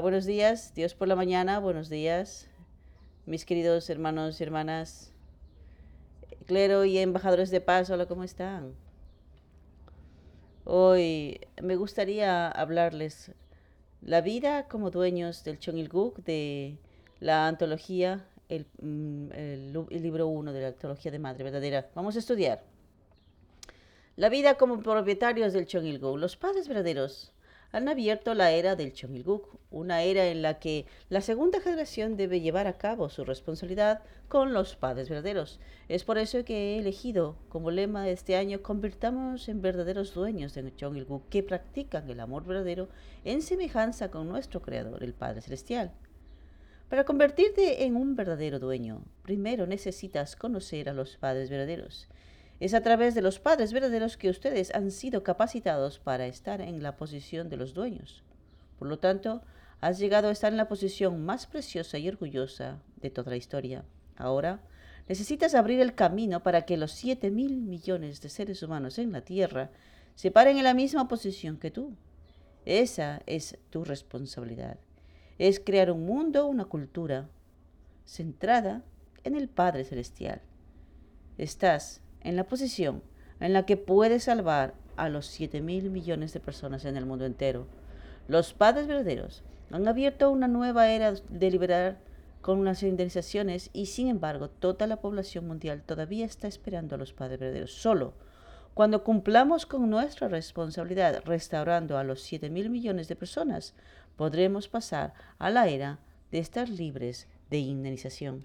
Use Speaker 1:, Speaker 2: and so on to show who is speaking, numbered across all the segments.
Speaker 1: Buenos días, Dios por la mañana, buenos días, mis queridos hermanos y hermanas, clero y embajadores de paz, hola, ¿cómo están? Hoy me gustaría hablarles la vida como dueños del Chongilguk de la antología, el, mm, libro 1 de la antología de Madre Verdadera. Vamos a estudiar. La vida como propietarios del Chongilguk, los padres verdaderos han abierto la era del Chongilguk, una era en la que la segunda generación debe llevar a cabo su responsabilidad con los padres verdaderos. Es por eso que he elegido como lema de este año convirtamos en verdaderos dueños del Chongilguk que practican el amor verdadero en semejanza con nuestro Creador, el Padre Celestial. Para convertirte en un verdadero dueño, primero necesitas conocer a los padres verdaderos es a través de los padres verdaderos que ustedes han sido capacitados para estar en la posición de los dueños. Por lo tanto, has llegado a estar en la posición más preciosa y orgullosa de toda la historia. Ahora, necesitas abrir el camino para que los siete mil millones de seres humanos en la Tierra se paren en la misma posición que tú. Esa es tu responsabilidad. Es crear un mundo, una cultura centrada en el Padre Celestial. Estás en la posición en la que puede salvar a los 7 mil millones de personas en el mundo entero. Los padres verdaderos han abierto una nueva era de liberar con unas indemnizaciones y sin embargo toda la población mundial todavía está esperando a los padres verdaderos. Solo cuando cumplamos con nuestra responsabilidad restaurando a los 7 mil millones de personas, podremos pasar a la era de estar libres de indemnización.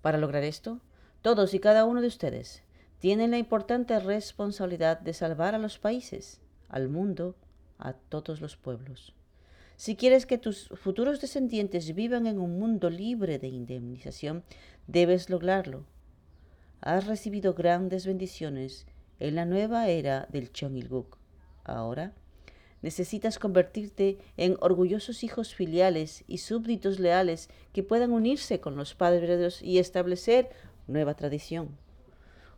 Speaker 1: Para lograr esto, todos y cada uno de ustedes tienen la importante responsabilidad de salvar a los países, al mundo, a todos los pueblos. Si quieres que tus futuros descendientes vivan en un mundo libre de indemnización, debes lograrlo. Has recibido grandes bendiciones en la nueva era del Chongilguk. Ahora necesitas convertirte en orgullosos hijos filiales y súbditos leales que puedan unirse con los padres y establecer nueva tradición.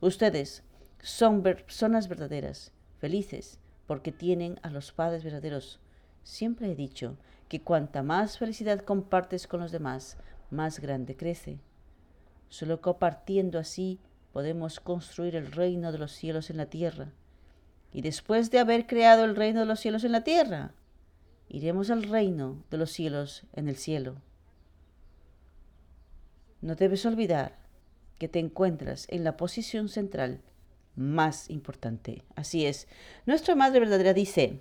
Speaker 1: Ustedes son personas verdaderas, felices, porque tienen a los padres verdaderos. Siempre he dicho que cuanta más felicidad compartes con los demás, más grande crece. Solo compartiendo así podemos construir el reino de los cielos en la tierra. Y después de haber creado el reino de los cielos en la tierra, iremos al reino de los cielos en el cielo. No debes olvidar que te encuentras en la posición central más importante. Así es, nuestra Madre Verdadera dice,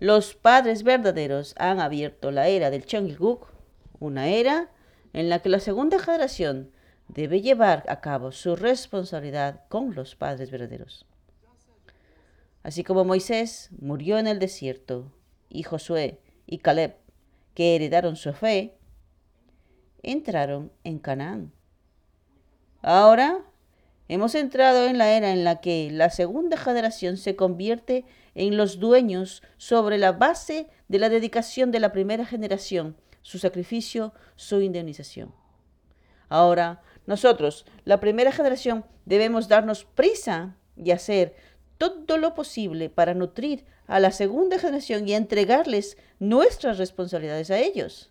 Speaker 1: los padres verdaderos han abierto la era del Changilguk, una era en la que la segunda generación debe llevar a cabo su responsabilidad con los padres verdaderos. Así como Moisés murió en el desierto y Josué y Caleb, que heredaron su fe, entraron en Canaán. Ahora hemos entrado en la era en la que la segunda generación se convierte en los dueños sobre la base de la dedicación de la primera generación, su sacrificio, su indemnización. Ahora, nosotros, la primera generación, debemos darnos prisa y hacer todo lo posible para nutrir a la segunda generación y entregarles nuestras responsabilidades a ellos.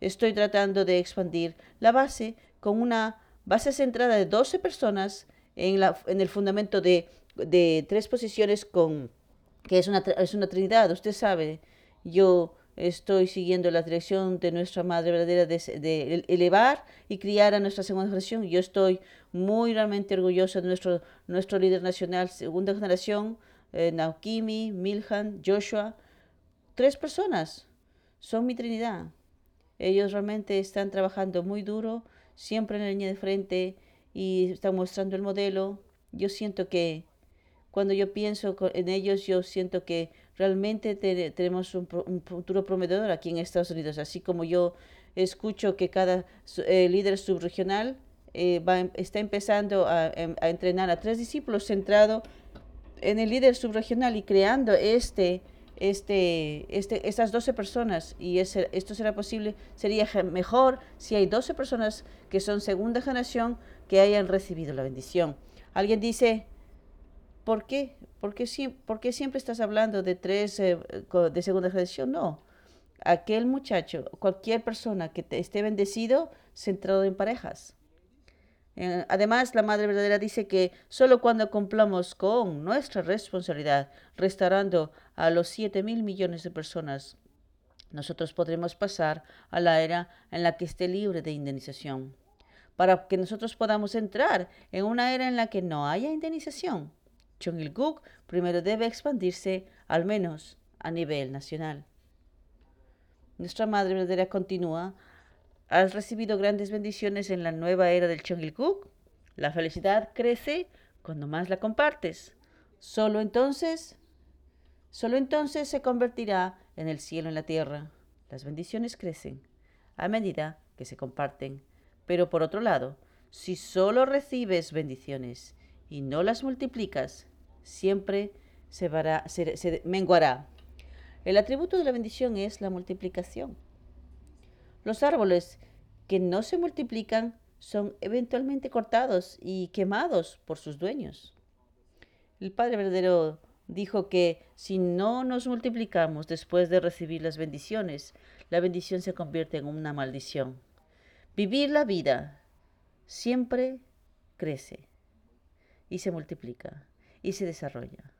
Speaker 1: Estoy tratando de expandir la base con una base centrada de 12 personas en, la, en el fundamento de, de, tres posiciones con que es una, es una trinidad. Usted sabe, yo estoy siguiendo la dirección de nuestra Madre Verdadera de, de, elevar y criar a nuestra segunda generación. Yo estoy muy realmente orgulloso de nuestro, nuestro líder nacional, segunda generación, eh, Naukimi, Milhan, Joshua. Tres personas son mi trinidad. Ellos realmente están trabajando muy duro siempre en la línea de frente y están mostrando el modelo. Yo siento que cuando yo pienso en ellos, yo siento que realmente tenemos un, futuro prometedor aquí en Estados Unidos, así como yo escucho que cada eh, líder subregional eh, va, está empezando a, em, a, entrenar a tres discípulos centrado en el líder subregional y creando este este, este, estas 12 personas, y ese, esto será posible, sería mejor si hay 12 personas que son segunda generación que hayan recibido la bendición. Alguien dice, ¿por qué? ¿Por qué, por qué siempre estás hablando de tres eh, de segunda generación? No, aquel muchacho, cualquier persona que esté bendecido, centrado en parejas. Eh, además, la Madre Verdadera dice que solo cuando cumplamos con nuestra responsabilidad, restaurando a los 7 mil millones de personas, nosotros podremos pasar a la era en la que esté libre de indemnización. Para que nosotros podamos entrar en una era en la que no haya indemnización, Chong-il-guk primero debe expandirse al menos a nivel nacional. Nuestra Madre Verdadera continúa Has recibido grandes bendiciones en la nueva era del Chongilguk. La felicidad crece cuando más la compartes. Solo entonces, solo entonces se convertirá en el cielo en la tierra. Las bendiciones crecen a medida que se comparten. Pero por otro lado, si solo recibes bendiciones y no las multiplicas, siempre se menguará. El atributo de la bendición es la multiplicación. Los árboles que no se multiplican son eventualmente cortados y quemados por sus dueños. El Padre verdadero dijo que si no nos multiplicamos después de recibir las bendiciones, la bendición se convierte en una maldición. Vivir la vida siempre crece y se multiplica y se desarrolla.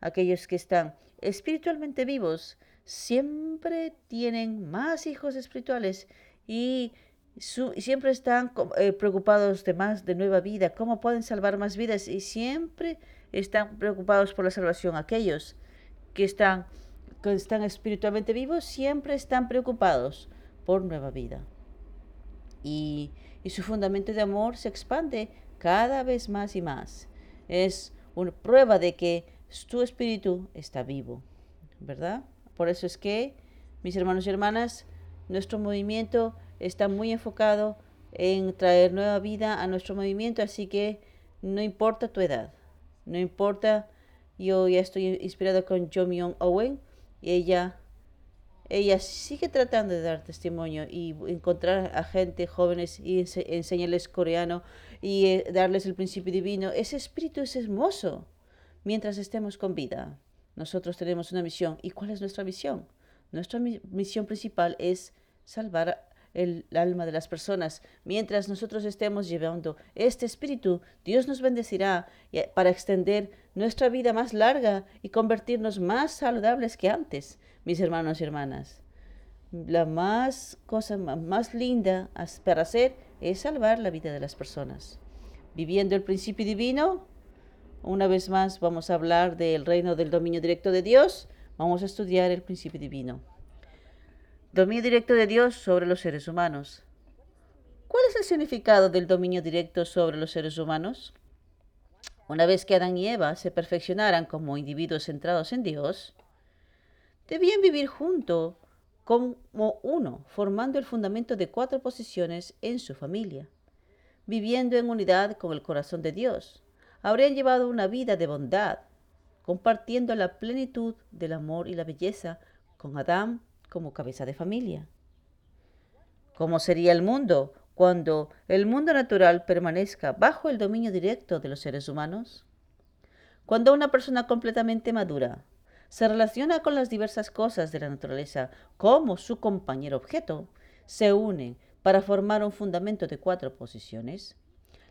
Speaker 1: Aquellos que están espiritualmente vivos siempre tienen más hijos espirituales y siempre están eh, preocupados de más, de nueva vida, cómo pueden salvar más vidas y siempre están preocupados por la salvación. Aquellos que están, que están espiritualmente vivos siempre están preocupados por nueva vida. Y, y su fundamento de amor se expande cada vez más y más. Es una prueba de que tu espíritu está vivo, ¿verdad? Por eso es que, mis hermanos y hermanas, nuestro movimiento está muy enfocado en traer nueva vida a nuestro movimiento, así que no importa tu edad, no importa, yo ya estoy inspirada con Jo Myung Owen y ella, ella sigue tratando de dar testimonio y encontrar a gente jóvenes y enseñarles coreano y eh, darles el principio divino. Ese espíritu es hermoso mientras estemos con vida nosotros tenemos una misión. ¿Y cuál es nuestra misión? Nuestra misión principal es salvar el alma de las personas. Mientras nosotros estemos llevando este espíritu, Dios nos bendecirá eh, para extender nuestra vida más larga y convertirnos más saludables que antes, mis hermanos y hermanas. La más cosa más linda para hacer es salvar la vida de las personas. Viviendo el principio divino, una vez más vamos a hablar del reino del dominio directo de Dios. Vamos a estudiar el principio divino. Dominio directo de Dios sobre los seres humanos. ¿Cuál es el significado del dominio directo sobre los seres humanos? Una vez que Adán y Eva se perfeccionaran como individuos centrados en Dios, debían vivir juntos como uno, formando el fundamento de cuatro posiciones en su familia, viviendo en unidad con el corazón de Dios, habrían llevado una vida de bondad, compartiendo la plenitud del amor y la belleza con Adán como cabeza de familia. ¿Cómo sería el mundo cuando el mundo natural permanezca bajo el dominio directo de los seres humanos? Cuando una persona completamente madura se relaciona con las diversas cosas de la naturaleza como su compañero objeto, se unen para formar un fundamento de cuatro posiciones,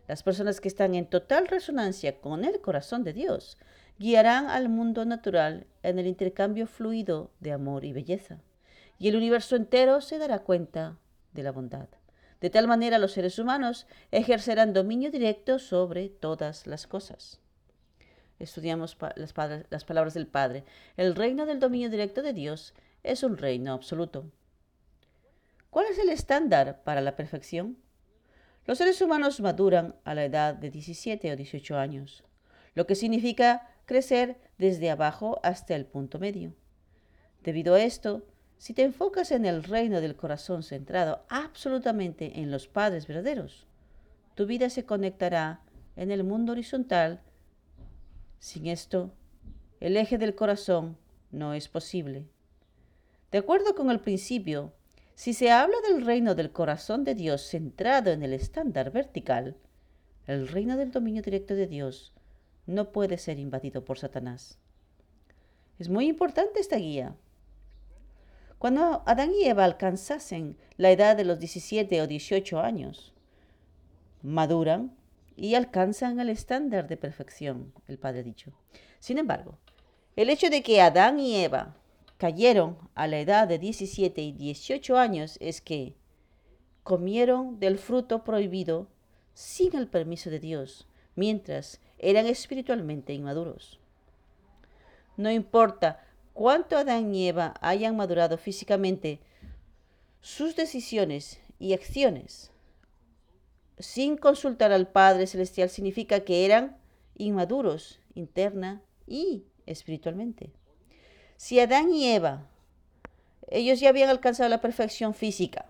Speaker 1: las personas que están en total resonancia con el corazón de Dios guiarán al mundo natural en el intercambio fluido de amor y belleza, y el universo entero se dará cuenta de la bondad. De tal manera los seres humanos ejercerán dominio directo sobre todas las cosas. Estudiamos las, palabras del Padre. El reino del dominio directo de Dios es un reino absoluto. ¿Cuál es el estándar para la perfección? Los seres humanos maduran a la edad de 17 o 18 años, lo que significa crecer desde abajo hasta el punto medio. Debido a esto, si te enfocas en el reino del corazón centrado absolutamente en los padres verdaderos, tu vida se conectará en el mundo horizontal. Sin esto, el eje del corazón no es posible. De acuerdo con el principio si se habla del reino del corazón de Dios centrado en el estándar vertical, el reino del dominio directo de Dios no puede ser invadido por Satanás. Es muy importante esta guía. Cuando Adán y Eva alcanzasen la edad de los 17 o 18 años, maduran y alcanzan el estándar de perfección, el Padre ha dicho. Sin embargo, el hecho de que Adán y Eva cayeron a la edad de 17 y 18 años es que comieron del fruto prohibido sin el permiso de Dios, mientras eran espiritualmente inmaduros. No importa cuánto Adán y Eva hayan madurado físicamente, sus decisiones y acciones sin consultar al Padre Celestial significa que eran inmaduros interna y espiritualmente. Si Adán y Eva, ellos ya habían alcanzado la perfección física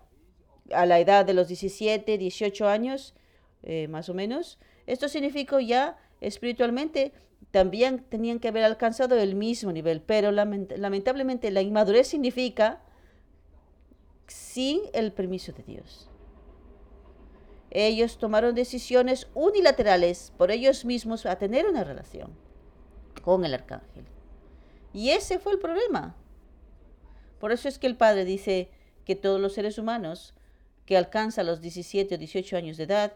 Speaker 1: a la edad de los 17, 18 años, eh, más o menos, esto significa ya espiritualmente también tenían que haber alcanzado el mismo nivel, pero lamentablemente la inmadurez significa sin el permiso de Dios. Ellos tomaron decisiones unilaterales por ellos mismos a tener una relación con el arcángel. Y ese fue el problema. Por eso es que el Padre dice que todos los seres humanos que alcanzan los 17 o 18 años de edad,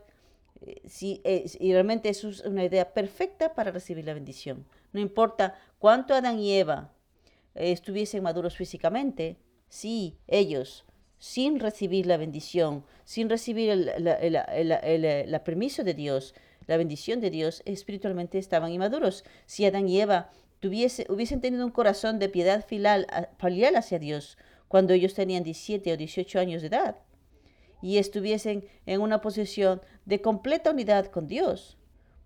Speaker 1: eh, si, y realmente es una idea perfecta para recibir la bendición. No importa cuánto Adán y Eva eh, estuviesen maduros físicamente, si ellos sin recibir la bendición, sin recibir el, permiso de Dios, la bendición de Dios, espiritualmente estaban inmaduros. Si Adán y Eva tuviese, hubiesen tenido un corazón de piedad filial, filial hacia Dios cuando ellos tenían 17 o 18 años de edad y estuviesen en una posición de completa unidad con Dios,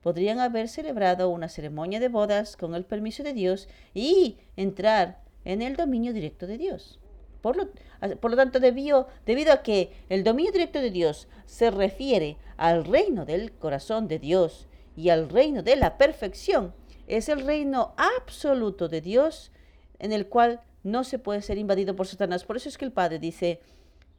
Speaker 1: podrían haber celebrado una ceremonia de bodas con el permiso de Dios y entrar en el dominio directo de Dios. Por lo, tanto, debido, debido a que el dominio directo de Dios se refiere al reino del corazón de Dios y al reino de la perfección, es el reino absoluto de Dios en el cual no se puede ser invadido por Satanás. Por eso es que el Padre dice,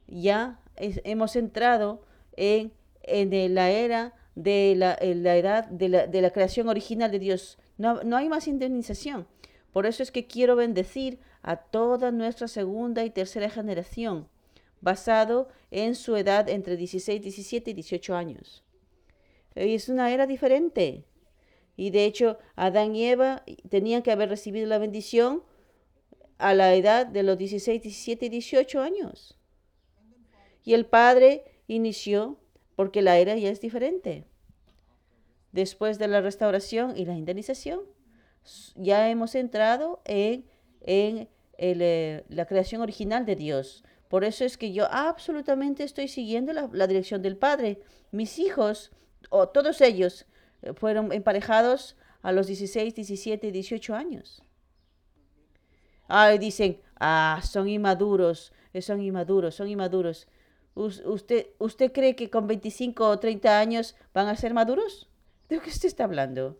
Speaker 1: ya hemos entrado en, la era de la, edad de la, de la, creación original de Dios. No, no hay más indemnización. Por eso es que quiero bendecir a toda nuestra segunda y tercera generación, basado en su edad entre 16, 17 y 18 años. Es una era diferente. Y de hecho, Adán y Eva tenían que haber recibido la bendición a la edad de los 16, 17 y 18 años. Y el Padre inició porque la era ya es diferente. Después de la restauración y la indemnización, ya hemos entrado en, en eh, la creación original de Dios. Por eso es que yo absolutamente estoy siguiendo la, dirección del Padre. Mis hijos, o todos ellos, fueron emparejados a los 16, 17, 18 años. Ay, dicen, ah, son inmaduros, eh, son inmaduros, son inmaduros. ¿Usted, ¿Usted cree que con 25 o 30 años van a ser maduros? ¿De qué usted está hablando?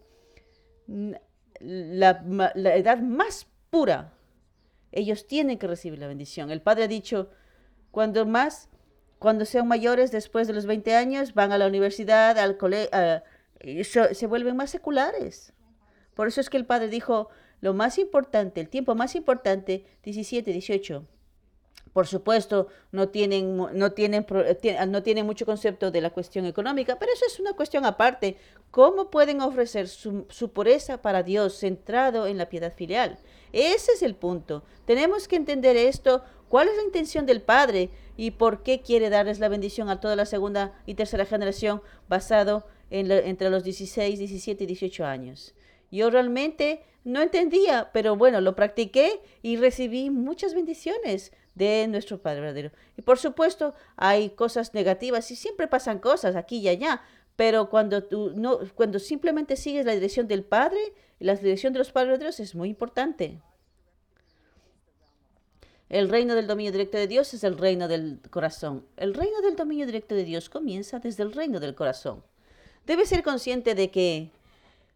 Speaker 1: la, edad más pura, ellos tienen que recibir la bendición. El Padre ha dicho, cuando más, cuando sean mayores, después de los 20 años, van a la universidad, al colegio, se, se vuelven más seculares. Por eso es que el Padre dijo, lo más importante, el tiempo más importante, 17, 18 por supuesto, no tienen, no, tienen, no tienen mucho concepto de la cuestión económica, pero eso es una cuestión aparte. ¿Cómo pueden ofrecer su, su pureza para Dios centrado en la piedad filial? Ese es el punto. Tenemos que entender esto, cuál es la intención del Padre y por qué quiere darles la bendición a toda la segunda y tercera generación basado en entre los 16, 17 y 18 años. Yo realmente no entendía, pero bueno, lo practiqué y recibí muchas bendiciones de nuestro Padre verdadero. Y por supuesto, hay cosas negativas y siempre pasan cosas aquí y allá, pero cuando tú no cuando simplemente sigues la dirección del Padre, la dirección de los padres verdaderos es muy importante. El reino del dominio directo de Dios es el reino del corazón. El reino del dominio directo de Dios comienza desde el reino del corazón. Debe ser consciente de que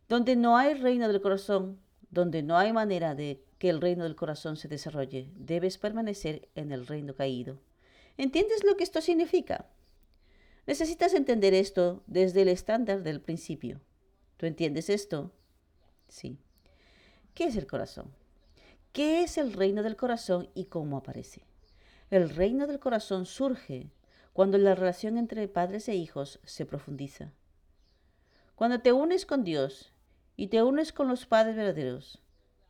Speaker 1: donde no hay reino del corazón, donde no hay manera de que el reino del corazón se desarrolle, debes permanecer en el reino caído. ¿Entiendes lo que esto significa? Necesitas entender esto desde el estándar del principio. ¿Tú entiendes esto? Sí. ¿Qué es el corazón? ¿Qué es el reino del corazón y cómo aparece? El reino del corazón surge cuando la relación entre padres e hijos se profundiza. Cuando te unes con Dios y te unes con los padres verdaderos,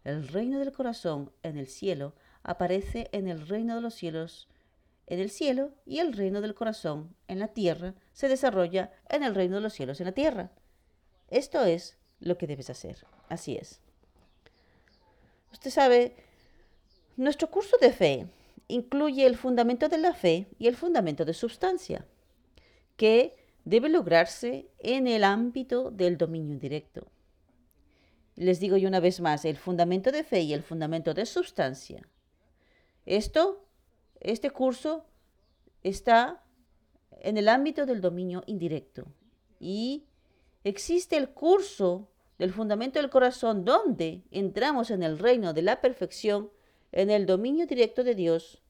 Speaker 1: el reino del corazón en el cielo aparece en el reino de los cielos en el cielo y el reino del corazón en la tierra se desarrolla en el reino de los cielos en la tierra. Esto es lo que debes hacer. Así es. Usted sabe, nuestro curso de fe incluye el fundamento de la fe y el fundamento de sustancia, que debe lograrse en el ámbito del dominio indirecto. Les digo yo una vez más, el fundamento de fe y el fundamento de sustancia. Esto, este curso está en el ámbito del dominio indirecto. Y existe el curso del fundamento del corazón donde entramos en el reino de la perfección, en el dominio directo de Dios,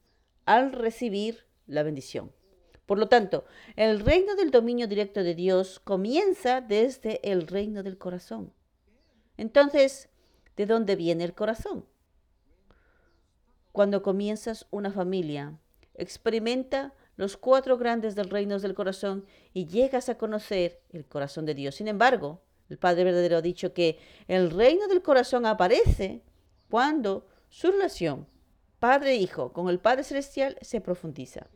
Speaker 1: al recibir la bendición. Por lo tanto, el reino del dominio directo de Dios comienza desde el reino del corazón. Entonces, ¿de dónde viene el corazón? Cuando comienzas una familia, experimenta los cuatro grandes del reino del corazón y llegas a conocer el corazón de Dios. Sin embargo, el Padre verdadero ha dicho que el reino del corazón aparece cuando su relación Padre-Hijo con el Padre Celestial se profundiza.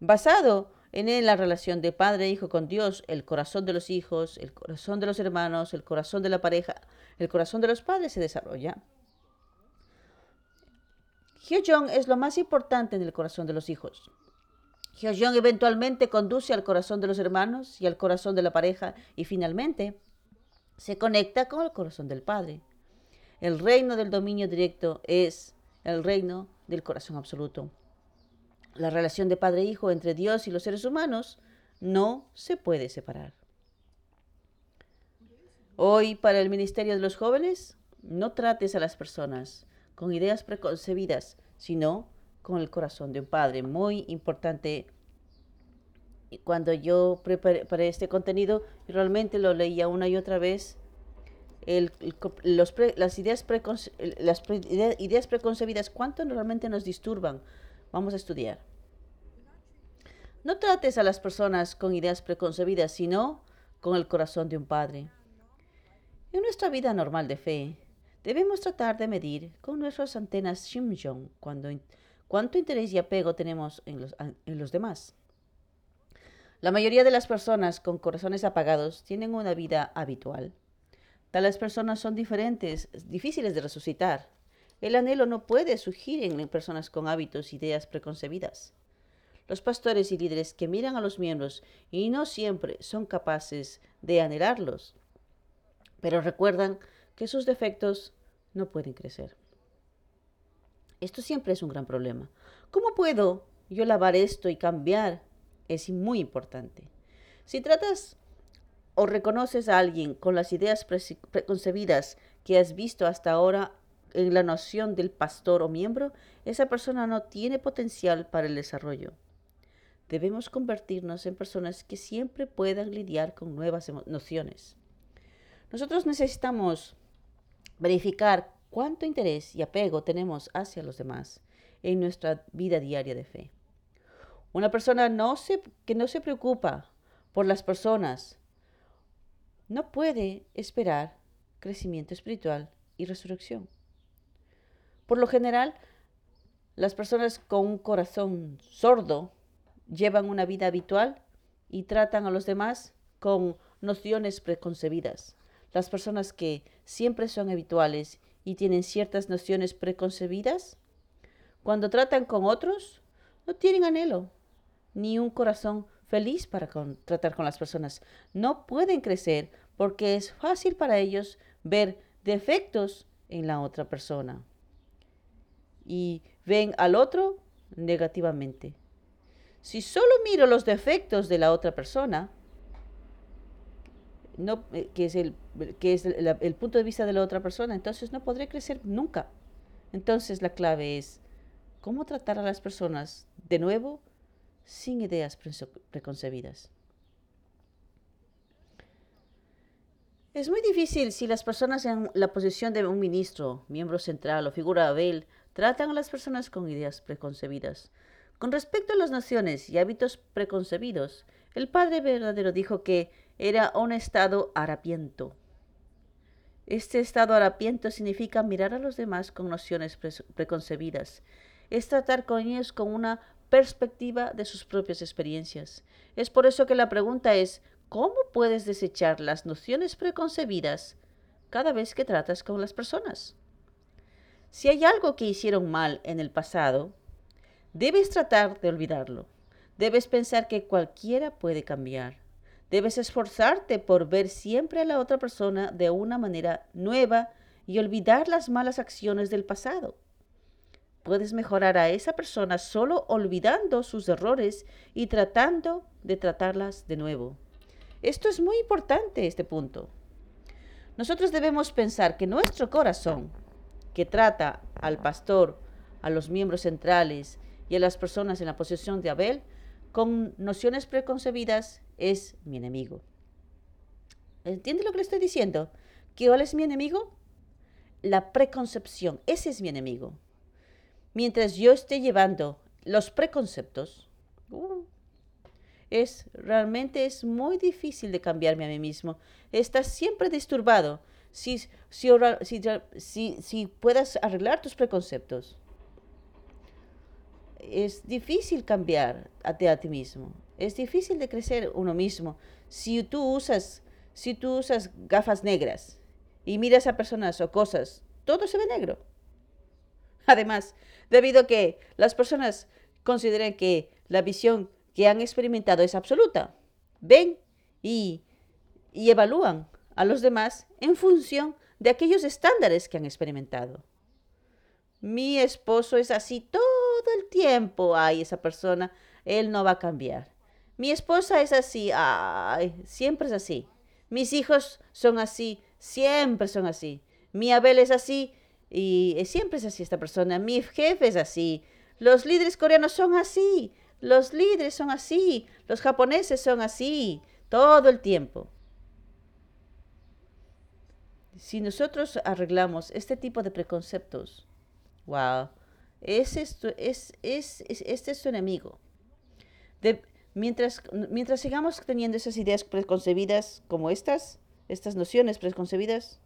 Speaker 1: Basado en la relación de Padre-Hijo con Dios, el corazón de los hijos, el corazón de los hermanos, el corazón de la pareja, el corazón de los padres se desarrolla. Hyojong es lo más importante en el corazón de los hijos. Hyojong eventualmente conduce al corazón de los hermanos y al corazón de la pareja y finalmente se conecta con el corazón del Padre. El reino del dominio directo es el reino del corazón absoluto. La relación de padre e entre Dios y los seres humanos no se puede separar. Hoy, para el ministerio de los jóvenes, no trates a las personas con ideas preconcebidas, sino con el corazón de un padre. Muy importante. Cuando yo preparé este contenido, realmente lo leía una y otra vez las, ideas las ideas preconcebidas, ¿cuánto realmente nos disturban? Vamos a estudiar. No trates a las personas con ideas preconcebidas, sino con el corazón de un padre. En nuestra vida normal de fe, debemos tratar de medir con nuestras antenas Shimjong cuando, cuánto interés y apego tenemos en los, demás. La mayoría de las personas con corazones apagados tienen una vida habitual. Tales personas son diferentes, difíciles de resucitar. El anhelo no puede surgir en personas con hábitos, ideas preconcebidas. Los pastores y líderes que miran a los miembros y no siempre son capaces de anhelarlos, pero recuerdan que sus defectos no pueden crecer. Esto siempre es un gran problema. ¿Cómo puedo yo lavar esto y cambiar? Es muy importante. Si tratas o reconoces a alguien con las ideas preconcebidas que has visto hasta ahora en la noción del pastor o miembro, esa persona no tiene potencial para el desarrollo. Debemos convertirnos en personas que siempre puedan lidiar con nuevas nociones. Nosotros necesitamos verificar cuánto interés y apego tenemos hacia los demás en nuestra vida diaria de fe. Una persona que no se preocupa por las personas no puede esperar crecimiento espiritual y resurrección. Por lo general, las personas con un corazón sordo llevan una vida habitual y tratan a los demás con nociones preconcebidas. Las personas que siempre son habituales y tienen ciertas nociones preconcebidas, cuando tratan con otros, no tienen anhelo ni un corazón feliz para tratar con las personas. No pueden crecer porque es fácil para ellos ver defectos en la otra persona y ven al otro negativamente. Si solo miro los defectos de la otra persona, no, eh, que es, el, que es el punto de vista de la otra persona, entonces no podré crecer nunca. Entonces la clave es cómo tratar a las personas de nuevo sin ideas preconcebidas. Es muy difícil si las personas en la posición de un ministro, miembro central o figura Abel tratan a las personas con ideas preconcebidas. Con respecto a las naciones y hábitos preconcebidos, el Padre verdadero dijo que era un estado harapiento. Este estado harapiento significa mirar a los demás con nociones preconcebidas. Es tratar con ellos con una perspectiva de sus propias experiencias. Es por eso que la pregunta es, ¿cómo puedes desechar las nociones preconcebidas cada vez que tratas con las personas? Si hay algo que hicieron mal en el pasado, debes tratar de olvidarlo. Debes pensar que cualquiera puede cambiar. Debes esforzarte por ver siempre a la otra persona de una manera nueva y olvidar las malas acciones del pasado. Puedes mejorar a esa persona solo olvidando sus errores y tratando de tratarlas de nuevo. Esto es muy importante, este punto. Nosotros debemos pensar que nuestro corazón, que trata al pastor, a los miembros centrales y a las personas en la posesión de Abel, con nociones preconcebidas, es mi enemigo. ¿Entiende lo que le estoy diciendo? ¿Que cuál es mi enemigo? La preconcepción, ese es mi enemigo mientras yo esté llevando los preconceptos, uh, es realmente es muy difícil de cambiarme a mí mismo. Estás siempre disturbado si, si, si, si puedas arreglar tus preconceptos. Es difícil cambiar a ti, a ti mismo. Es difícil de crecer uno mismo si tú usas si tú usas gafas negras y miras a personas o cosas, todo se ve negro. Además, debido a que las personas consideran que la visión que han experimentado es absoluta, ven y, y evalúan a los demás en función de aquellos estándares que han experimentado. Mi esposo es así todo el tiempo. Ay, esa persona, él no va a cambiar. Mi esposa es así. Ay, siempre es así. Mis hijos son así. Siempre son así. Mi Abel es así. Y eh, siempre es así esta persona. Mi jefe es así. Los líderes coreanos son así. Los líderes son así. Los japoneses son así. Todo el tiempo. Si nosotros arreglamos este tipo de preconceptos, wow, es esto, es, es, este es su enemigo. mientras, mientras sigamos teniendo esas ideas preconcebidas como estas, estas nociones preconcebidas,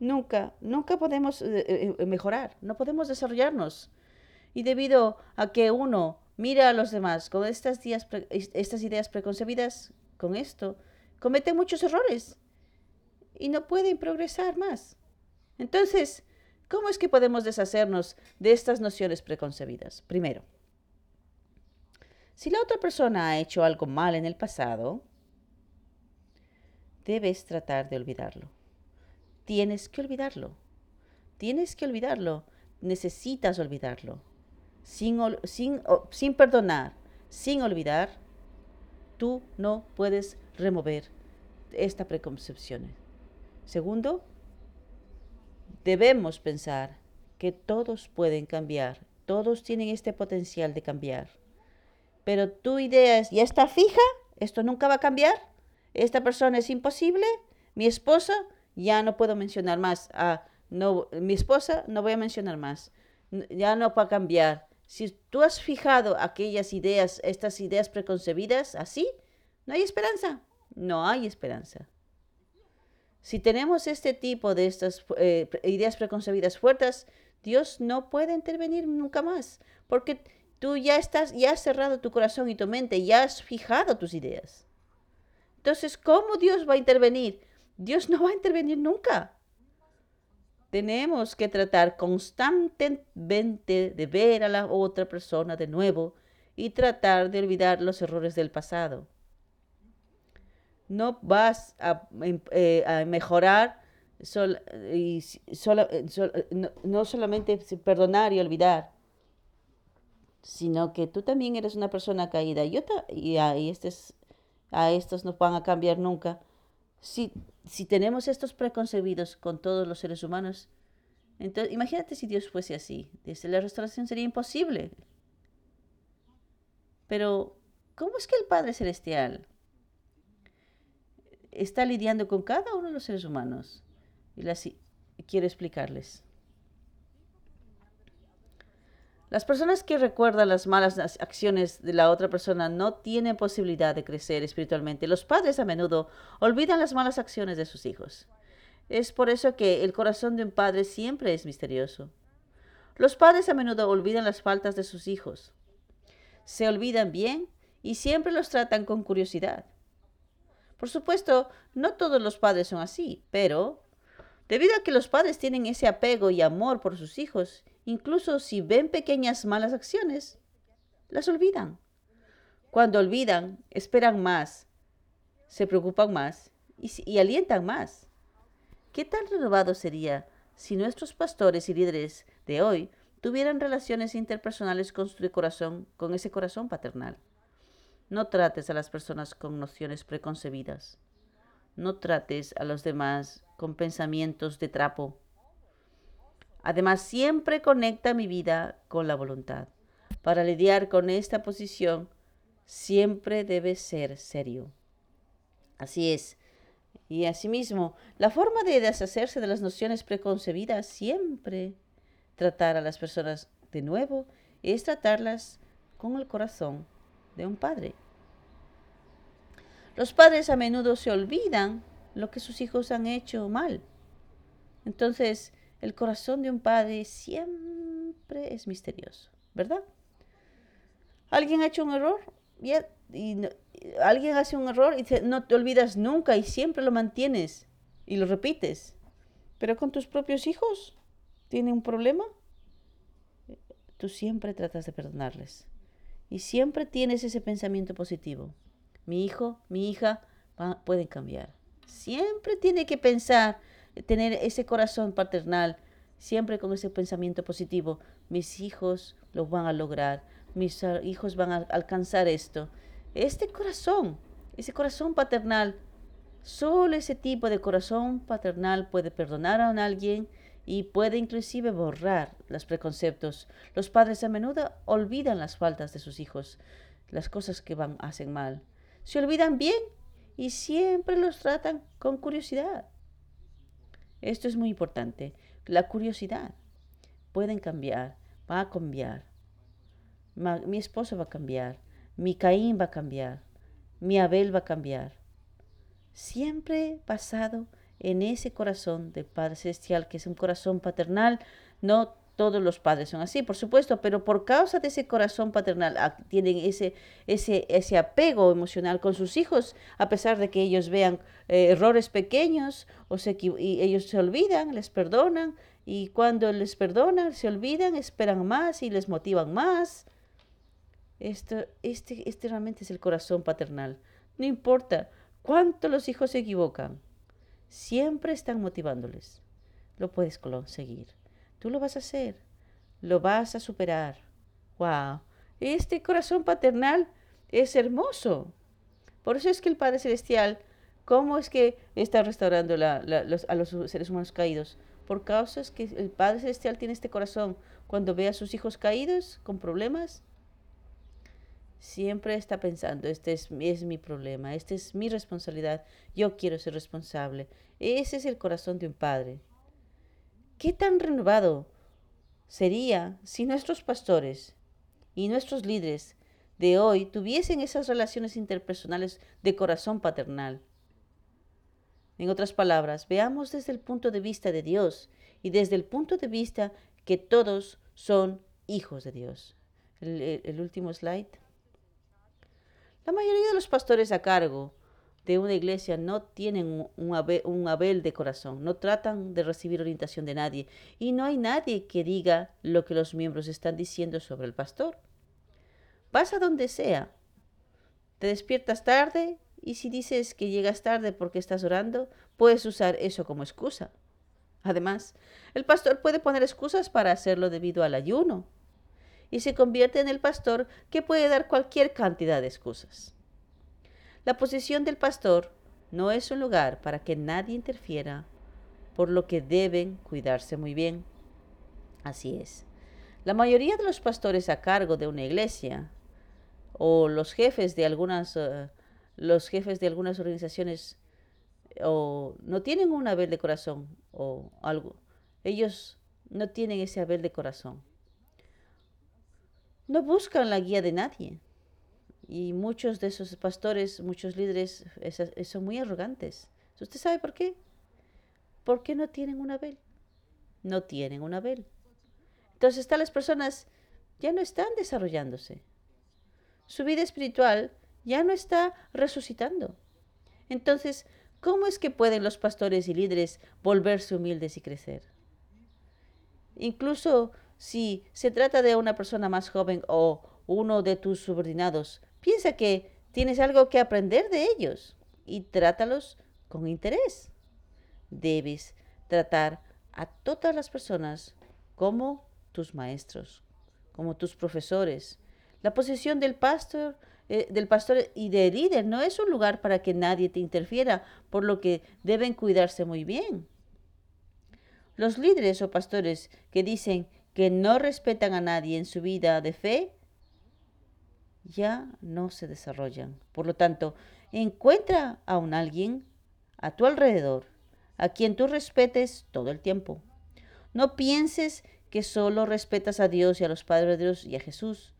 Speaker 1: nunca, nunca podemos eh, eh, mejorar, no podemos desarrollarnos. Y debido a que uno mira a los demás con estas, estas ideas preconcebidas, con esto, comete muchos errores y no pueden progresar más. Entonces, ¿cómo es que podemos deshacernos de estas nociones preconcebidas? Primero, si la otra persona ha hecho algo mal en el pasado, debes tratar de olvidarlo tienes que olvidarlo. Tienes que olvidarlo. Necesitas olvidarlo. Sin, sin, sin perdonar, sin olvidar, tú no puedes remover esta preconcepción. Segundo, debemos pensar que todos pueden cambiar, todos tienen este potencial de cambiar. Pero tu idea es, ¿ya está fija? ¿Esto nunca va a cambiar? ¿Esta persona es imposible? ¿Mi esposa? ya no puedo mencionar más. a no, mi esposa no voy a mencionar más. Ya no va a cambiar. Si tú has fijado aquellas ideas, estas ideas preconcebidas así, no hay esperanza. No hay esperanza. Si tenemos este tipo de estas eh, ideas preconcebidas fuertes, Dios no puede intervenir nunca más, porque tú ya estás, ya has cerrado tu corazón y tu mente, ya has fijado tus ideas. Entonces, ¿cómo Dios va a intervenir? Dios no va a intervenir nunca. Tenemos que tratar constantemente de ver a la otra persona de nuevo y tratar de olvidar los errores del pasado. No vas a, em, eh, mejorar y eh, no, solamente perdonar y olvidar, sino que tú también eres una persona caída. y, este a estos no van a cambiar nunca si, si tenemos estos preconcebidos con todos los seres humanos, entonces imagínate si Dios fuese así. Desde la restauración sería imposible. Pero, ¿cómo es que el Padre Celestial está lidiando con cada uno de los seres humanos? Y quiero explicarles. Las personas que recuerdan las malas acciones de la otra persona no tienen posibilidad de crecer espiritualmente. Los padres a menudo olvidan las malas acciones de sus hijos. Es por eso que el corazón de un padre siempre es misterioso. Los padres a menudo olvidan las faltas de sus hijos. Se olvidan bien y siempre los tratan con curiosidad. Por supuesto, no todos los padres son así, pero debido a que los padres tienen ese apego y amor por sus hijos, incluso si ven pequeñas malas acciones, las olvidan. Cuando olvidan, esperan más, se preocupan más y, alientan más. ¿Qué tan renovado sería si nuestros pastores y líderes de hoy tuvieran relaciones interpersonales con su corazón, con ese corazón paternal? No trates a las personas con nociones preconcebidas. No trates a los demás con pensamientos de trapo. Además, siempre conecta mi vida con la voluntad. Para lidiar con esta posición, siempre debe ser serio. Así es. Y asimismo, la forma de deshacerse de las nociones preconcebidas siempre tratar a las personas de nuevo es tratarlas con el corazón de un padre. Los padres a menudo se olvidan lo que sus hijos han hecho mal. Entonces, el corazón de un padre siempre es misterioso, ¿verdad? Alguien ha hecho un error y, alguien hace un error y no te olvidas nunca y siempre lo mantienes y lo repites. Pero con tus propios hijos, ¿tiene un problema? Tú siempre tratas de perdonarles. Y siempre tienes ese pensamiento positivo. Mi hijo, mi hija pueden cambiar. Siempre tiene que pensar, tener ese corazón paternal, siempre con ese pensamiento positivo. Mis hijos lo van a lograr, mis hijos van a alcanzar esto. Este corazón, ese corazón paternal, solo ese tipo de corazón paternal puede perdonar a alguien y puede inclusive borrar los preconceptos. Los padres a menudo olvidan las faltas de sus hijos, las cosas que van, hacen mal. Se olvidan bien y siempre los tratan con curiosidad. Esto es muy importante. La curiosidad. Pueden cambiar, va a cambiar. mi esposo va a cambiar, mi Caín va a cambiar, mi Abel va a cambiar. Siempre basado en ese corazón del Padre Celestial, que es un corazón paternal, no todos los padres son así, por supuesto, pero por causa de ese corazón paternal ah, tienen ese, ese, ese apego emocional con sus hijos, a pesar de que ellos vean eh, errores pequeños o se, y ellos se olvidan, les perdonan, y cuando les perdonan, se olvidan, esperan más y les motivan más. Esto, este, este realmente es el corazón paternal. No importa cuánto los hijos se equivocan, siempre están motivándoles. Lo puedes conseguir. Tú lo vas a hacer, lo vas a superar. ¡Wow! Este corazón paternal es hermoso. Por eso es que el Padre Celestial, ¿cómo es que está restaurando a los seres humanos caídos? Por causa es que el Padre Celestial tiene este corazón. Cuando ve a sus hijos caídos, con problemas, siempre está pensando, este es, es mi problema, esta es mi responsabilidad, yo quiero ser responsable. Ese es el corazón de un padre. ¿Qué tan renovado sería si nuestros pastores y nuestros líderes de hoy tuviesen esas relaciones interpersonales de corazón paternal? En otras palabras, veamos desde el punto de vista de Dios y desde el punto de vista que todos son hijos de Dios. El, el último slide. La mayoría de los pastores a cargo de una iglesia no tienen un, abel, de corazón, no tratan de recibir orientación de nadie y no hay nadie que diga lo que los miembros están diciendo sobre el pastor. Vas a donde sea, te despiertas tarde y si dices que llegas tarde porque estás orando, puedes usar eso como excusa. Además, el pastor puede poner excusas para hacerlo debido al ayuno y se convierte en el pastor que puede dar cualquier cantidad de excusas. La posición del pastor no es un lugar para que nadie interfiera, por lo que deben cuidarse muy bien. Así es. La mayoría de los pastores a cargo de una iglesia o los jefes de algunas eh, los jefes de algunas organizaciones o no tienen un haber de corazón o algo. Ellos no tienen ese haber de corazón. No buscan la guía de nadie. Y muchos de esos pastores, muchos líderes son muy arrogantes. ¿Usted sabe por qué? Porque no tienen una Abel. No tienen una Abel. Entonces, tales personas ya no están desarrollándose. Su vida espiritual ya no está resucitando. Entonces, ¿cómo es que pueden los pastores y líderes volverse humildes y crecer? Incluso si se trata de una persona más joven o uno de tus subordinados, piensa que tienes algo que aprender de ellos y trátalos con interés. Debes tratar a todas las personas como tus maestros, como tus profesores. La posición del pastor, eh, del pastor y del líder no es un lugar para que nadie te interfiera, por lo que deben cuidarse muy bien. Los líderes o pastores que dicen que no respetan a nadie en su vida de fe, ya no se desarrollan. Por lo tanto, encuentra a un alguien a tu alrededor, a quien tú respetes todo el tiempo. No pienses que solo respetas a Dios y a los padres de Dios y a Jesús.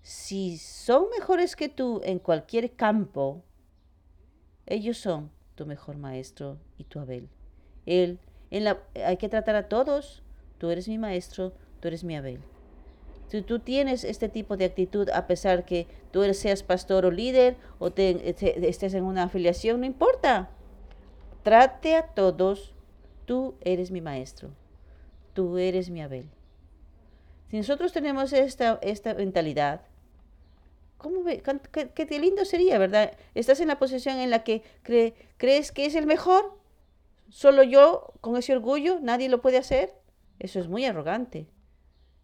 Speaker 1: Si son mejores que tú en cualquier campo, ellos son tu mejor maestro y tu Abel. Él, en la, hay que tratar a todos tú eres mi maestro, tú eres mi Abel. Si tú tienes este tipo de actitud, a pesar que tú seas pastor o líder o estés en una afiliación, no importa. Trate a todos, tú eres mi maestro, tú eres mi Abel. Si nosotros tenemos esta, esta mentalidad, ¿cómo ve? Qué, lindo sería, ¿verdad? Estás en la posición en la que crees que es el mejor, solo yo, con ese orgullo, nadie lo puede hacer. Eso es muy arrogante.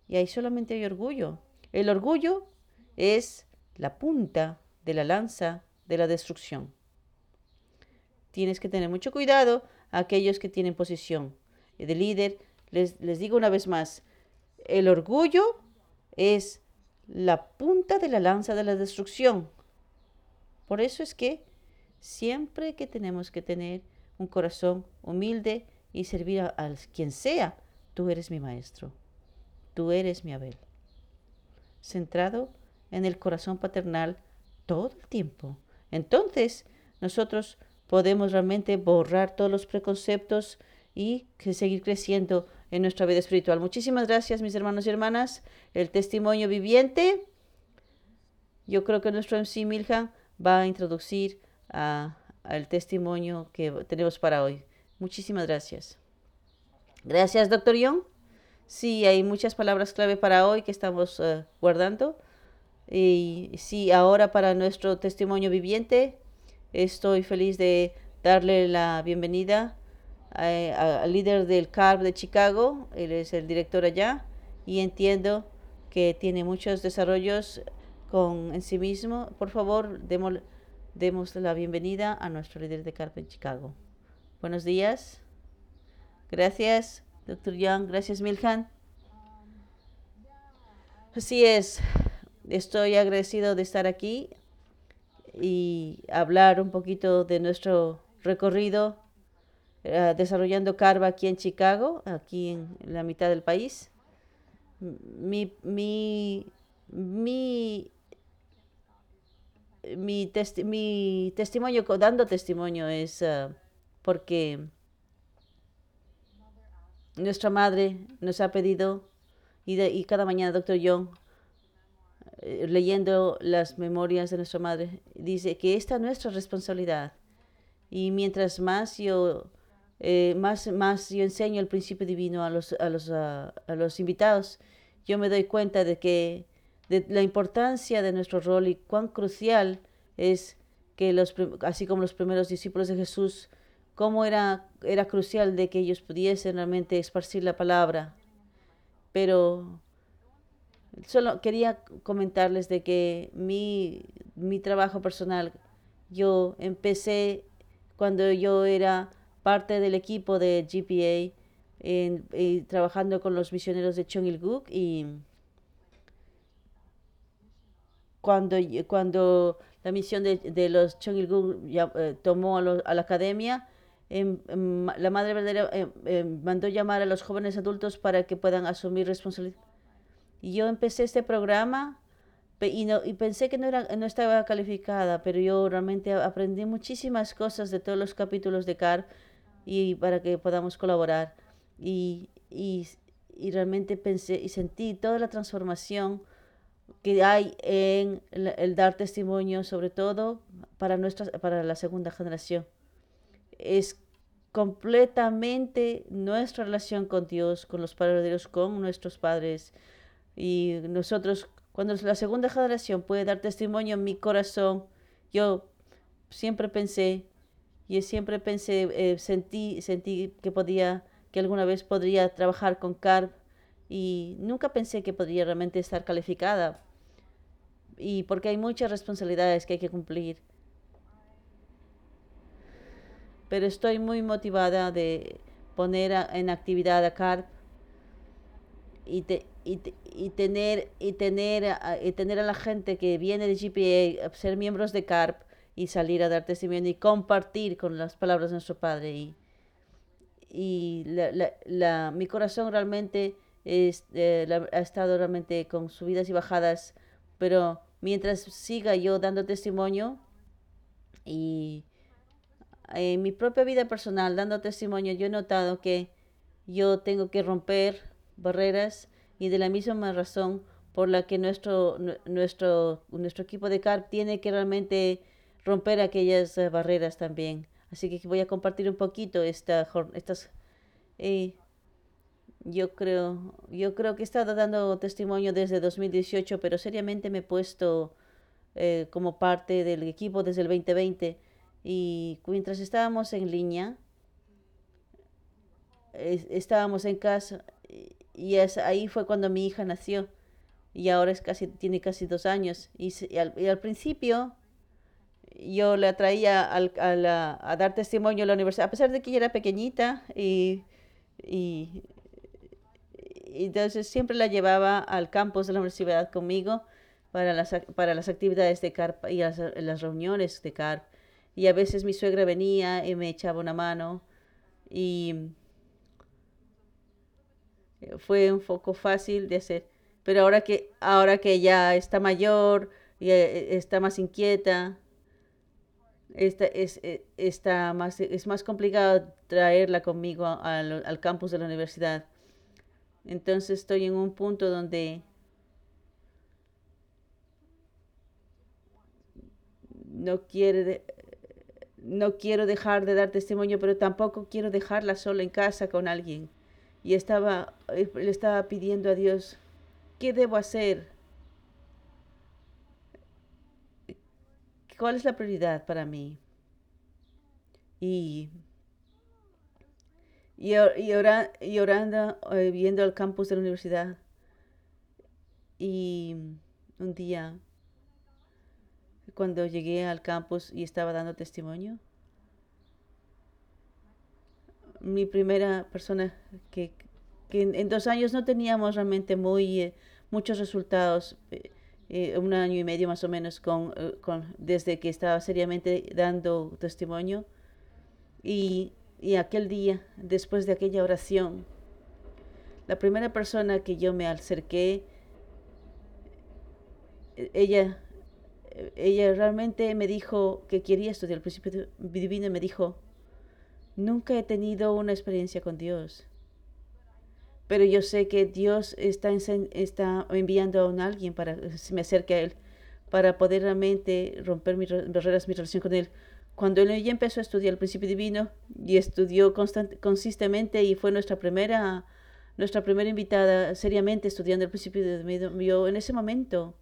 Speaker 1: Y ahí solamente hay orgullo. El orgullo es la punta de la lanza de la destrucción. Tienes que tener mucho cuidado a aquellos que tienen posición de líder. Les, les digo una vez más, el orgullo es la punta de la lanza de la destrucción. Por eso es que siempre que tenemos que tener un corazón humilde y servir a, a quien sea, Tú eres mi maestro, tú eres mi Abel. Centrado en el corazón paternal todo el tiempo. Entonces, nosotros podemos realmente borrar todos los preconceptos y seguir creciendo en nuestra vida espiritual. Muchísimas gracias, mis hermanos y hermanas. El testimonio viviente. Yo creo que nuestro MC Miljan va a introducir al testimonio que tenemos para hoy. Muchísimas gracias. Gracias, doctor Young. Sí, hay muchas palabras clave para hoy que estamos eh, guardando. Y sí, ahora para nuestro testimonio viviente, estoy feliz de darle la bienvenida eh, al líder del CARB de Chicago. Él es el director allá y entiendo que tiene muchos desarrollos con en sí mismo. Por favor, demos, demos la bienvenida a nuestro líder de CARB en Chicago. Buenos días. Gracias, doctor Young. Gracias, Milhan. Así es. Estoy agradecido de estar aquí y hablar un poquito de nuestro recorrido eh, desarrollando Carva aquí en Chicago, aquí en la mitad del país. Mi, mi, mi, mi, mi testimonio, dando testimonio es uh, porque nuestra madre nos ha pedido, y, cada mañana, doctor Young, eh, leyendo las memorias de nuestra madre, dice que esta es nuestra responsabilidad. Y mientras más yo, eh, más, más yo enseño el principio divino a los, a los, a los invitados, yo me doy cuenta de que de la importancia de nuestro rol y cuán crucial es que los, así como los primeros discípulos de Jesús cómo era, era crucial de que ellos pudiesen realmente esparcir la palabra. Pero solo quería comentarles de que mi, mi trabajo personal, yo empecé cuando yo era parte del equipo de GPA, en, trabajando con los misioneros de Chongilguk y cuando, cuando la misión de, de los Chongilguk eh, tomó a, a la academia, Em, em, la madre verdadera em, mandó llamar a los jóvenes adultos para que puedan asumir responsabilidad. Y yo empecé este programa y, no, y pensé que no, era, no estaba calificada, pero yo realmente aprendí muchísimas cosas de todos los capítulos de CAR y para que podamos colaborar. Y, y, y realmente pensé y sentí toda la transformación que hay en el, dar testimonio, sobre todo para, nuestra, para la segunda generación. Es completamente nuestra relación con Dios, con los padres con nuestros padres. Y nosotros, cuando la segunda generación puede dar testimonio en mi corazón, yo siempre pensé, y siempre pensé, eh, sentí, sentí que podía, que alguna vez podría trabajar con CARP y nunca pensé que podría realmente estar calificada. Y porque hay muchas responsabilidades que hay que cumplir. Pero estoy muy motivada de poner en actividad a CARP y, y, tener, y, tener, a, y tener a la gente que viene de GPA, ser miembros de CARP y salir a dar testimonio y compartir con las palabras de nuestro Padre. Y, y la, la, mi corazón realmente eh, ha estado realmente con subidas y bajadas, pero mientras siga yo dando testimonio y en mi propia vida personal dando testimonio, yo he notado que yo tengo que romper barreras y de la misma razón por la que nuestro, nuestro, nuestro equipo de CARP tiene que realmente romper aquellas eh, barreras también. Así que voy a compartir un poquito esta, estas eh, yo creo, yo creo que he estado dando testimonio desde 2018, pero seriamente me he puesto eh, como parte del equipo desde el 2020. Y mientras estábamos en línea, estábamos en casa y es, ahí fue cuando mi hija nació. Y ahora es casi, tiene casi dos años. Y, al, principio yo la traía al, a, a, dar testimonio a la universidad, a pesar de que ella era pequeñita y, y entonces siempre la llevaba al campus de la universidad conmigo para las, para las actividades de CARP y las, las reuniones de CARP. Y a veces mi suegra venía y me echaba una mano y fue un poco fácil de hacer. Pero ahora que, ahora que ya está mayor y eh, está más inquieta, es, eh, más, es más complicado traerla conmigo al, al campus de la universidad. Entonces estoy en un punto donde no quiere no quiero dejar de dar testimonio, pero tampoco quiero dejarla sola en casa con alguien. Y estaba eh, le estaba pidiendo a Dios, ¿qué debo hacer? ¿Cuál es la prioridad para mí? Y y, y, y orando, eh, viendo el campus de la universidad. Y un día, cuando llegué al campus y estaba dando testimonio, mi primera persona que, que en, dos años no teníamos realmente muy eh, muchos resultados, eh, un año y medio más o menos con, con, desde que estaba seriamente dando testimonio. Y y aquel día, después de aquella oración, la primera persona que yo me acerqué, e-, ella, ella realmente me dijo que quería estudiar el principio divino y me dijo, nunca he tenido una experiencia con Dios, pero yo sé que Dios está, está enviando a un alguien para que me acerque a Él, para poder realmente romper mis barreras, mi relación con Él, cuando ella empezó a estudiar el principio divino y estudió consistentemente y fue nuestra primera, nuestra primera invitada seriamente estudiando el principio divino, yo en ese momento,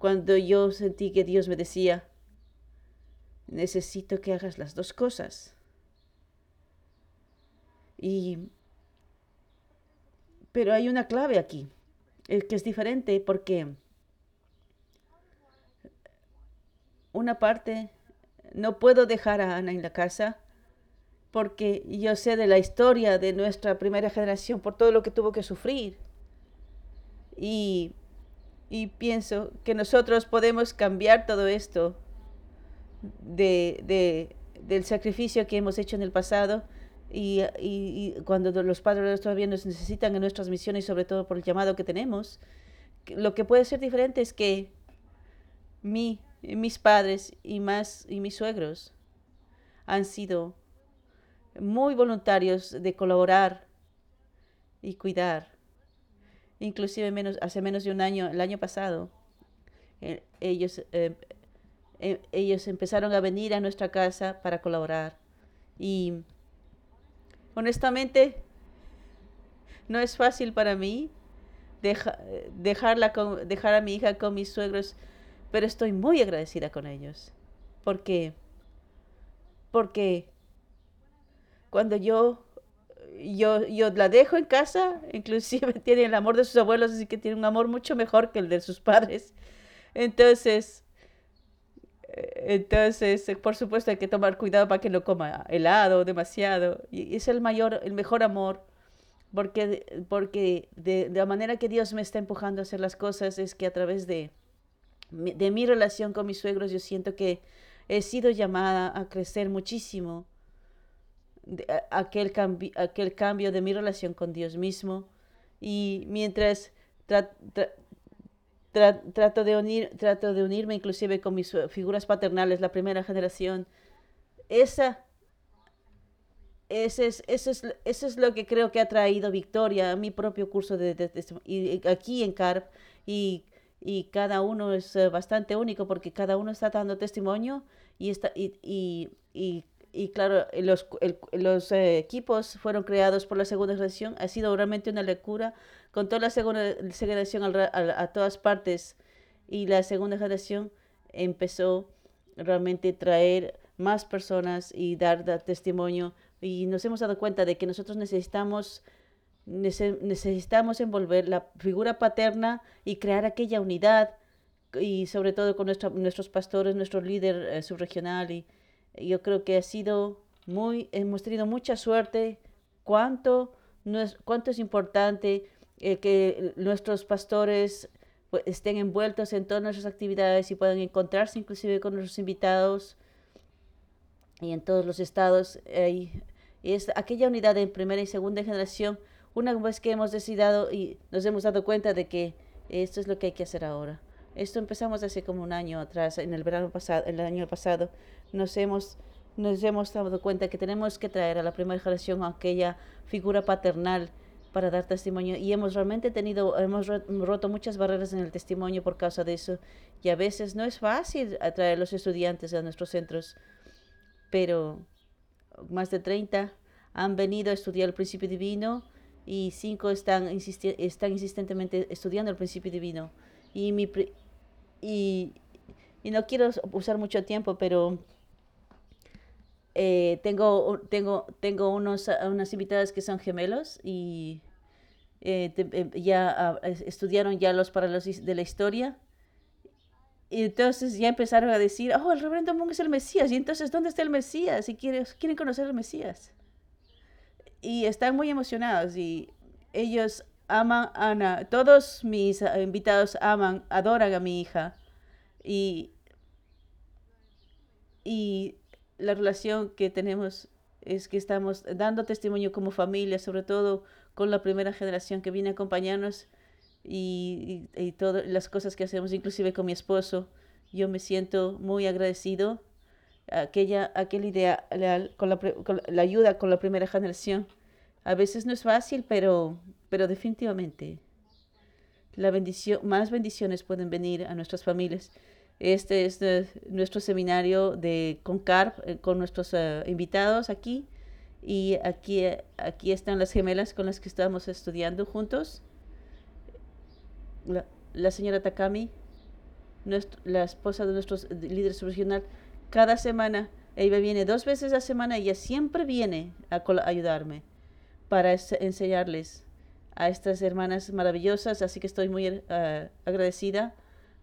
Speaker 1: cuando yo sentí que Dios me decía, necesito que hagas las dos cosas. Y, pero hay una clave aquí, es que es diferente porque una parte no puedo dejar a Ana en la casa porque yo sé de la historia de nuestra primera generación por todo lo que tuvo que sufrir. Y, y pienso que nosotros podemos cambiar todo esto de, de, del sacrificio que hemos hecho en el pasado y, y, cuando los padres todavía nos necesitan en nuestras misiones, sobre todo por el llamado que tenemos, lo que puede ser diferente es que mi, mis padres y, más, y mis suegros han sido muy voluntarios de colaborar y cuidar. Inclusive hace menos de un año, el año pasado, eh, ellos, eh, eh, ellos empezaron a venir a nuestra casa para colaborar. Y honestamente, no es fácil para mí dejarla dejar a mi hija con mis suegros, pero estoy muy agradecida con ellos. Porque, porque cuando yo, yo, yo la dejo en casa, inclusive tiene el amor de sus abuelos, así que tiene un amor mucho mejor que el de sus padres. Entonces, entonces, eh, por supuesto, hay que tomar cuidado para que no coma helado demasiado. Y es el mayor, el mejor amor, porque, porque de, la manera que Dios me está empujando a hacer las cosas es que a través de, de mi relación con mis suegros yo siento que he sido llamada a crecer muchísimo. Aquel, aquel cambio de mi relación con Dios mismo. Y mientras trato, de unir, trato de unirme inclusive con mis figuras paternales, la primera generación. Esa, ese es, eso, es, eso es lo que creo que ha traído victoria a mi propio curso de, y aquí en CARP. Y, y cada uno es eh, bastante único porque cada uno está dando testimonio y, está, y y claro, los, los eh, equipos fueron creados por la segunda generación. Ha sido realmente una locura con toda la segunda generación a, todas partes. Y la segunda generación empezó realmente a traer más personas y dar, testimonio. Y nos hemos dado cuenta de que nosotros necesitamos, necesitamos envolver la figura paterna y crear aquella unidad. Y sobre todo con nuestros pastores, nuestro líder eh, subregional y, yo creo que ha sido muy, hemos tenido mucha suerte. Cuánto, no es, cuánto es importante eh, que nuestros pastores pues, estén envueltos en todas nuestras actividades y puedan encontrarse inclusive con nuestros invitados y en todos los estados. y es aquella unidad en primera y segunda generación, una vez que hemos decidido y nos hemos dado cuenta de que esto es lo que hay que hacer ahora. Esto empezamos hace como un año atrás, en el verano pasado, el año pasado, nos hemos, nos hemos dado cuenta que tenemos que traer a la primera generación aquella figura paternal para dar testimonio. Y hemos realmente tenido, hemos roto muchas barreras en el testimonio por causa de eso. Y a veces no es fácil atraer a los estudiantes a nuestros centros, pero más de 30 han venido a estudiar el principio divino y cinco están, están insistentemente estudiando el principio divino. Y, mi, y, y no quiero usar mucho tiempo, pero eh, tengo, tengo, tengo unos, unas invitadas que son gemelos y eh, eh, ya ah, estudiaron ya los paralelos de la historia. Y entonces ya empezaron a decir, oh, el reverendo Moon es el Mesías. Y entonces, ¿dónde está el Mesías? Y quieren, quieren conocer al Mesías. Y están muy emocionados y ellos aman a Ana. Todos mis ah, invitados aman, adoran a mi hija. Y, y la relación que tenemos es que estamos dando testimonio como familia, sobre todo con la primera generación que viene a acompañarnos y, y, todas las cosas que hacemos, inclusive con mi esposo. Yo me siento muy agradecido aquella, aquella idea con la, con la ayuda con la primera generación. A veces no es fácil, pero pero definitivamente la bendición, más bendiciones pueden venir a nuestras familias. Este es nuestro seminario de CONCARP eh, con nuestros eh, invitados aquí. Y aquí, aquí están las gemelas con las que estamos estudiando juntos. La, señora Takami, la esposa de nuestros líderes regional, cada semana, ella viene dos veces a la semana, ella siempre viene a, ayudarme para enseñarles a estas hermanas maravillosas, así que estoy muy uh, agradecida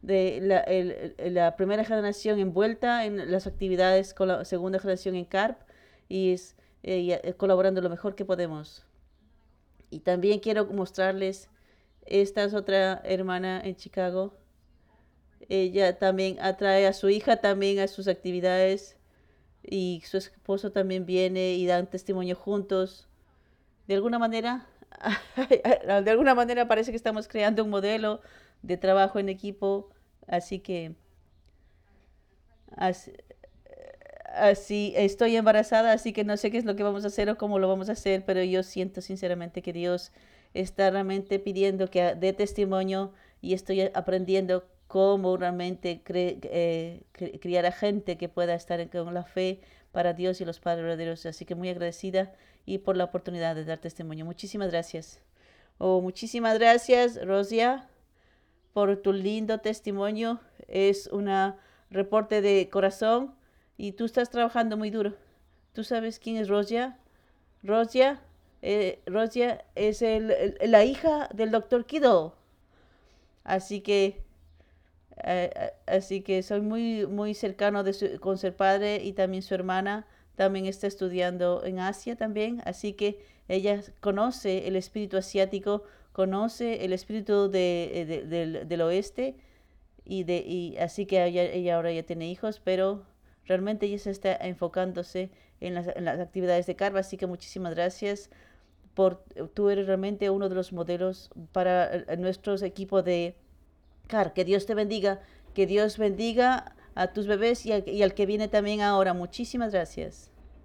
Speaker 1: de la, el, la, primera generación envuelta en las actividades con la segunda generación en CARP y, es, eh, colaborando lo mejor que podemos. Y también quiero mostrarles, esta es otra hermana en Chicago. Ella también atrae a su hija también a sus actividades. y su esposo también viene y dan testimonio juntos. De alguna manera, de alguna manera parece que estamos creando un modelo de trabajo en equipo, así que así, estoy embarazada, así que no sé qué es lo que vamos a hacer o cómo lo vamos a hacer, pero yo siento sinceramente que Dios está realmente pidiendo que dé testimonio y estoy aprendiendo cómo realmente eh, criar a gente que pueda estar con la fe para Dios y los padres verdaderos. Así que muy agradecida y por la oportunidad de dar testimonio. Muchísimas gracias. Oh, muchísimas gracias, Rosia, por tu lindo testimonio. Es una reporte de corazón y tú estás trabajando muy duro. ¿Tú sabes quién es Rosia? Rosia, eh, Rosia es el, la hija del doctor Kido. Así que eh, eh, así que soy muy, muy cercano de con su padre y también su hermana también está estudiando en Asia también. Así que ella conoce el espíritu asiático, conoce el espíritu de, eh, del, oeste y, de, y así que ella, ahora ya tiene hijos, pero realmente ella se está enfocándose en las, en las actividades de Carva. Así que muchísimas gracias. Por, tú eres realmente uno de los modelos para nuestros equipos de que Dios te bendiga, que Dios bendiga a tus bebés y al, y al que viene también ahora. Muchísimas gracias.